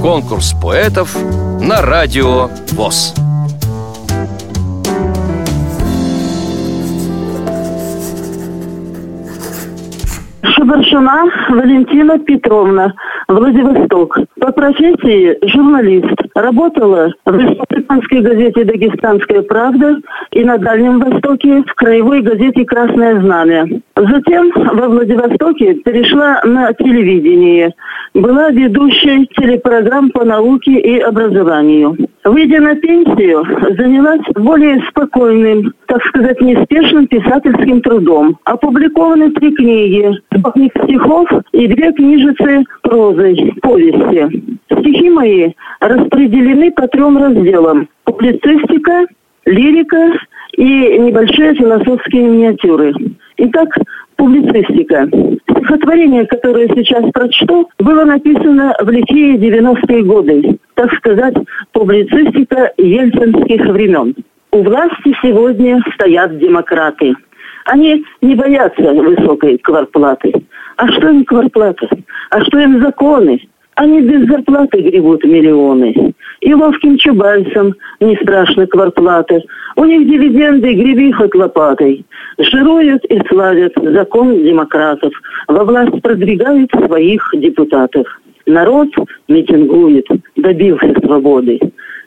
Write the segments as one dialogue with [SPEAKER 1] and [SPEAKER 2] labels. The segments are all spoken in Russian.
[SPEAKER 1] Конкурс поэтов на радио ВОЗ.
[SPEAKER 2] Шабаршина Валентина Петровна, Владивосток. По профессии журналист. Работала в республиканской газете «Дагестанская правда» и на Дальнем Востоке в краевой газете «Красное знамя». Затем во Владивостоке перешла на телевидение. Была ведущей телепрограмм по науке и образованию. Выйдя на пенсию, занялась более спокойным, так сказать, неспешным писательским трудом. Опубликованы три книги, сборник стихов и две книжицы прозы, повести. Стихи мои распределены по трем разделам. Публицистика, лирика и небольшие философские миниатюры. Итак, публицистика. Стихотворение, которое сейчас прочту, было написано в лихие 90-е годы. Так сказать, публицистика ельцинских времен. У власти сегодня стоят демократы. Они не боятся высокой кварплаты. А что им кварплата? А что им законы? Они без зарплаты гребут миллионы. И ловким чубайцам не страшно кварплаты. У них дивиденды греби хоть лопатой. Жируют и славят закон демократов. Во власть продвигают своих депутатов. Народ митингует, добился свободы.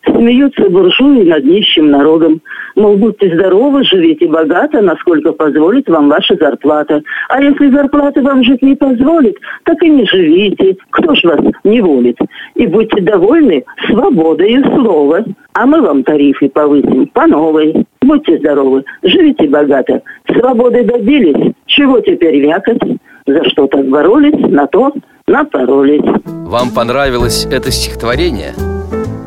[SPEAKER 2] Смеются буржуи над нищим народом. Мол, будьте здоровы, живите богато, насколько позволит вам ваша зарплата. А если зарплата вам жить не позволит, так и не живите. Кто ж вас не волит? И будьте довольны свободой слова. А мы вам тарифы повысим по новой. Будьте здоровы, живите богато. Свободы добились, чего теперь вякать? За что так боролись, на то напоролись.
[SPEAKER 1] Вам понравилось это стихотворение?